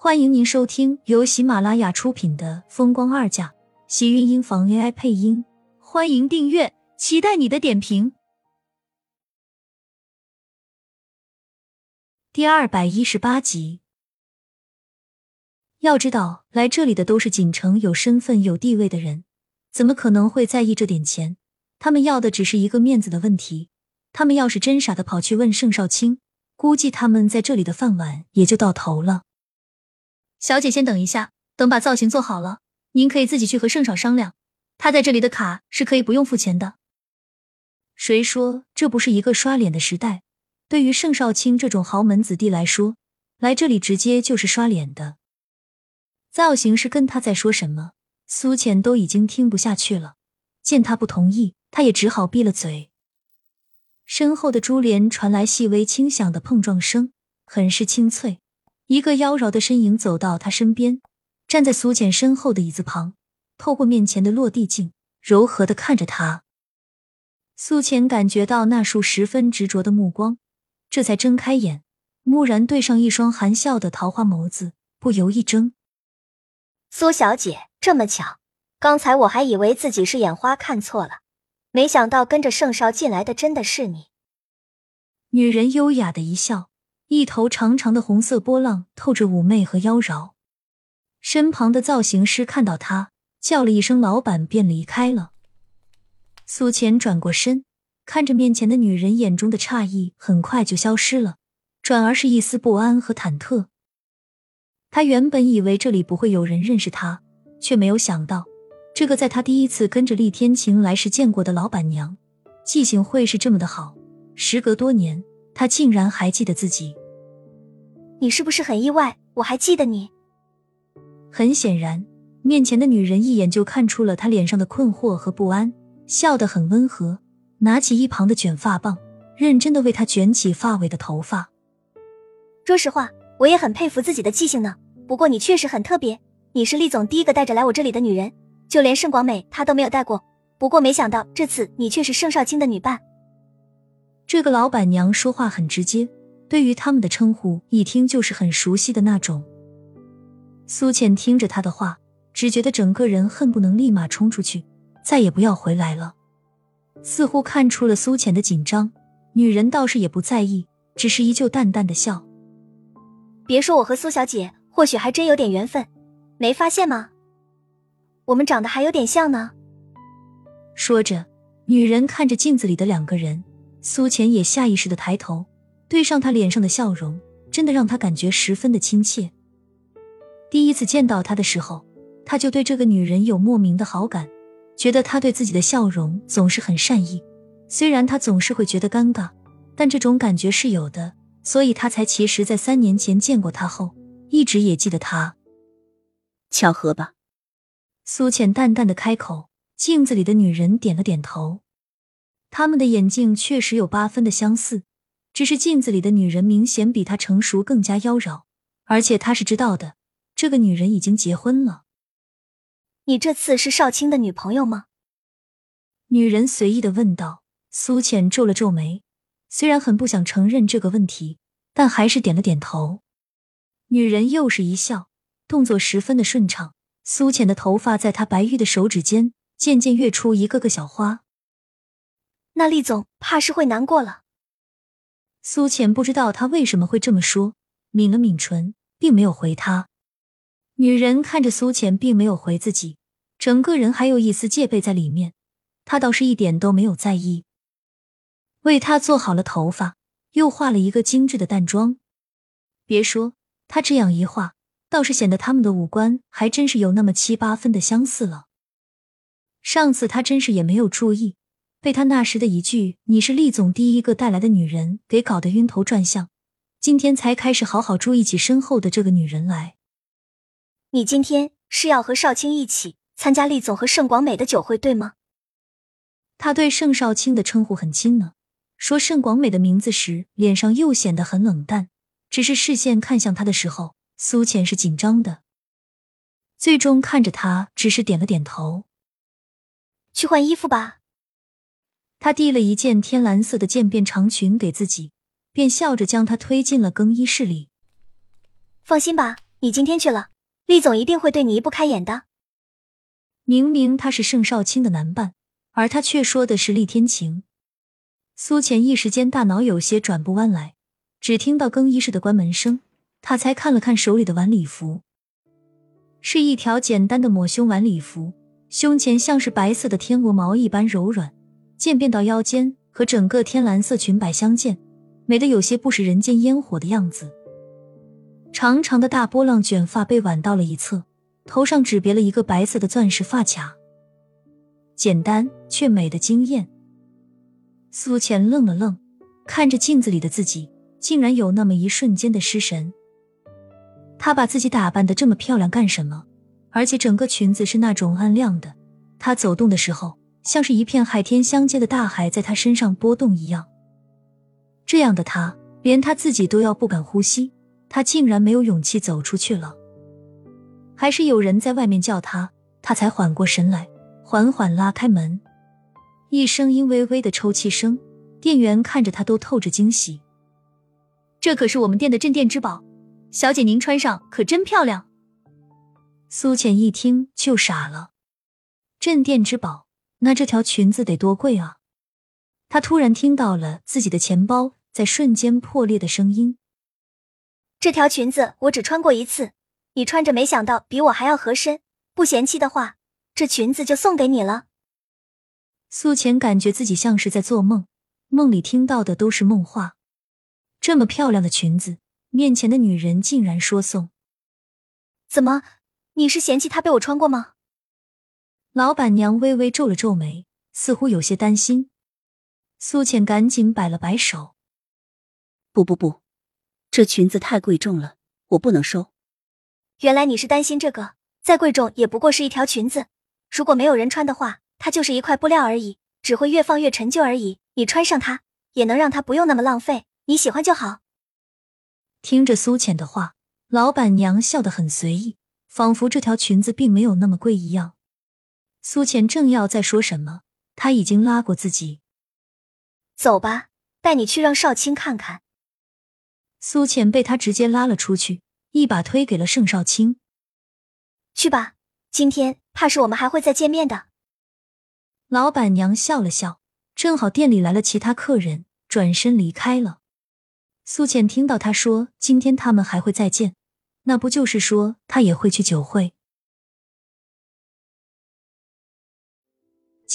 欢迎您收听由喜马拉雅出品的《风光二嫁》，喜运音房 AI 配音。欢迎订阅，期待你的点评。第二百一十八集。要知道，来这里的都是锦城有身份、有地位的人，怎么可能会在意这点钱？他们要的只是一个面子的问题。他们要是真傻的跑去问盛少卿，估计他们在这里的饭碗也就到头了。小姐，先等一下，等把造型做好了，您可以自己去和盛少商量。他在这里的卡是可以不用付钱的。谁说这不是一个刷脸的时代？对于盛少卿这种豪门子弟来说，来这里直接就是刷脸的。造型师跟他在说什么，苏浅都已经听不下去了。见他不同意，他也只好闭了嘴。身后的珠帘传来细微轻响的碰撞声，很是清脆。一个妖娆的身影走到他身边，站在苏浅身后的椅子旁，透过面前的落地镜，柔和的看着他。苏浅感觉到那束十分执着的目光，这才睁开眼，蓦然对上一双含笑的桃花眸子，不由一怔。苏小姐，这么巧，刚才我还以为自己是眼花看错了，没想到跟着盛少进来的真的是你。女人优雅的一笑。一头长长的红色波浪透着妩媚和妖娆，身旁的造型师看到他，叫了一声“老板”，便离开了。苏浅转过身，看着面前的女人，眼中的诧异很快就消失了，转而是一丝不安和忐忑。他原本以为这里不会有人认识他，却没有想到，这个在他第一次跟着厉天晴来时见过的老板娘，记性会是这么的好。时隔多年。他竟然还记得自己，你是不是很意外？我还记得你。很显然，面前的女人一眼就看出了他脸上的困惑和不安，笑得很温和，拿起一旁的卷发棒，认真的为他卷起发尾的头发。说实话，我也很佩服自己的记性呢。不过你确实很特别，你是厉总第一个带着来我这里的女人，就连盛广美她都没有带过。不过没想到这次你却是盛少卿的女伴。这个老板娘说话很直接，对于他们的称呼一听就是很熟悉的那种。苏倩听着他的话，只觉得整个人恨不能立马冲出去，再也不要回来了。似乎看出了苏浅的紧张，女人倒是也不在意，只是依旧淡淡的笑。别说我和苏小姐，或许还真有点缘分，没发现吗？我们长得还有点像呢。说着，女人看着镜子里的两个人。苏浅也下意识的抬头，对上他脸上的笑容，真的让他感觉十分的亲切。第一次见到他的时候，他就对这个女人有莫名的好感，觉得她对自己的笑容总是很善意。虽然他总是会觉得尴尬，但这种感觉是有的，所以他才其实，在三年前见过他后，一直也记得他。巧合吧？苏浅淡淡的开口，镜子里的女人点了点头。他们的眼睛确实有八分的相似，只是镜子里的女人明显比他成熟，更加妖娆，而且他是知道的，这个女人已经结婚了。你这次是少卿的女朋友吗？女人随意的问道。苏浅皱了皱眉，虽然很不想承认这个问题，但还是点了点头。女人又是一笑，动作十分的顺畅。苏浅的头发在她白玉的手指间渐渐跃出一个个小花。那厉总怕是会难过了。苏浅不知道他为什么会这么说，抿了抿唇，并没有回他。女人看着苏浅，并没有回自己，整个人还有一丝戒备在里面。她倒是一点都没有在意，为他做好了头发，又化了一个精致的淡妆。别说，他这样一化，倒是显得他们的五官还真是有那么七八分的相似了。上次他真是也没有注意。被他那时的一句“你是厉总第一个带来的女人”给搞得晕头转向，今天才开始好好注意起身后的这个女人来。你今天是要和少卿一起参加厉总和盛广美的酒会，对吗？他对盛少卿的称呼很亲呢，说盛广美的名字时，脸上又显得很冷淡，只是视线看向他的时候，苏浅是紧张的。最终看着他，只是点了点头。去换衣服吧。他递了一件天蓝色的渐变长裙给自己，便笑着将她推进了更衣室里。放心吧，你今天去了，厉总一定会对你移不开眼的。明明他是盛少卿的男伴，而他却说的是厉天晴。苏浅一时间大脑有些转不弯来，只听到更衣室的关门声，他才看了看手里的晚礼服，是一条简单的抹胸晚礼服，胸前像是白色的天鹅毛一般柔软，渐变到腰间，和整个天蓝色裙摆相间，美得有些不食人间烟火的样子。长长的大波浪卷发被挽到了一侧，头上只别了一个白色的钻石发卡，简单却美的惊艳。苏浅愣了愣，看着镜子里的自己，竟然有那么一瞬间的失神。她把自己打扮的这么漂亮干什么？而且整个裙子是那种暗亮的，她走动的时候，像是一片海天相接的大海在她身上波动一样。这样的她，连她自己都要不敢呼吸，她竟然没有勇气走出去了。还是有人在外面叫她，她才缓过神来，缓缓拉开门。一声音微微的抽泣声，店员看着他都透着惊喜。这可是我们店的镇店之宝，小姐您穿上可真漂亮。苏浅一听就傻了，镇店之宝，那这条裙子得多贵啊！他突然听到了自己的钱包在瞬间破裂的声音。这条裙子我只穿过一次，你穿着没想到比我还要合身，不嫌弃的话，这裙子就送给你了。苏浅感觉自己像是在做梦，梦里听到的都是梦话。这么漂亮的裙子，面前的女人竟然说送？怎么，你是嫌弃她被我穿过吗？老板娘微微皱了皱眉，似乎有些担心。苏浅赶紧摆了摆手：“不不不，这裙子太贵重了，我不能收。”原来你是担心这个，再贵重也不过是一条裙子，如果没有人穿的话。它就是一块布料而已，只会越放越陈旧而已。你穿上它，也能让它不用那么浪费。你喜欢就好。听着苏浅的话，老板娘笑得很随意，仿佛这条裙子并没有那么贵一样。苏浅正要再说什么，他已经拉过自己，走吧，带你去让少卿看看。苏浅被他直接拉了出去，一把推给了盛少卿。去吧，今天怕是我们还会再见面的。老板娘笑了笑，正好店里来了其他客人，转身离开了。苏浅听到他说今天他们还会再见，那不就是说他也会去酒会？